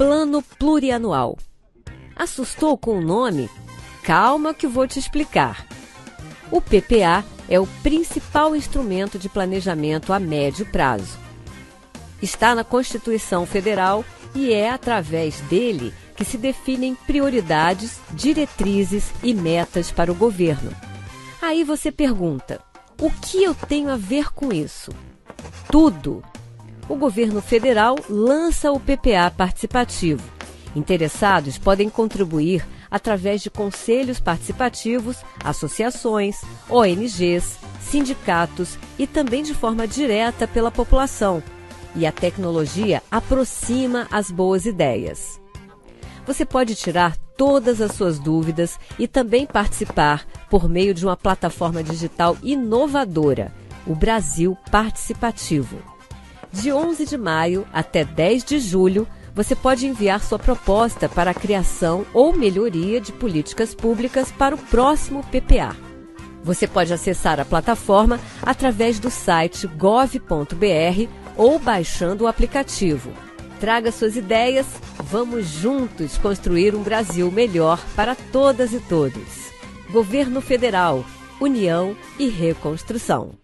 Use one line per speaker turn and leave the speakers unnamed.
Plano Plurianual. Assustou com o nome? Calma que vou te explicar. O PPA é o principal instrumento de planejamento a médio prazo. Está na Constituição Federal e é através dele que se definem prioridades, diretrizes e metas para o governo. Aí você pergunta: o que eu tenho a ver com isso? Tudo! O governo federal lança o PPA participativo. Interessados podem contribuir através de conselhos participativos, associações, ONGs, sindicatos e também de forma direta pela população. E a tecnologia aproxima as boas ideias. Você pode tirar todas as suas dúvidas e também participar por meio de uma plataforma digital inovadora, o Brasil Participativo. De 11 de maio até 10 de julho, você pode enviar sua proposta para a criação ou melhoria de políticas públicas para o próximo PPA. Você pode acessar a plataforma através do site gov.br ou baixando o aplicativo. Traga suas ideias, vamos juntos construir um Brasil melhor para todas e todos. Governo Federal, União e Reconstrução.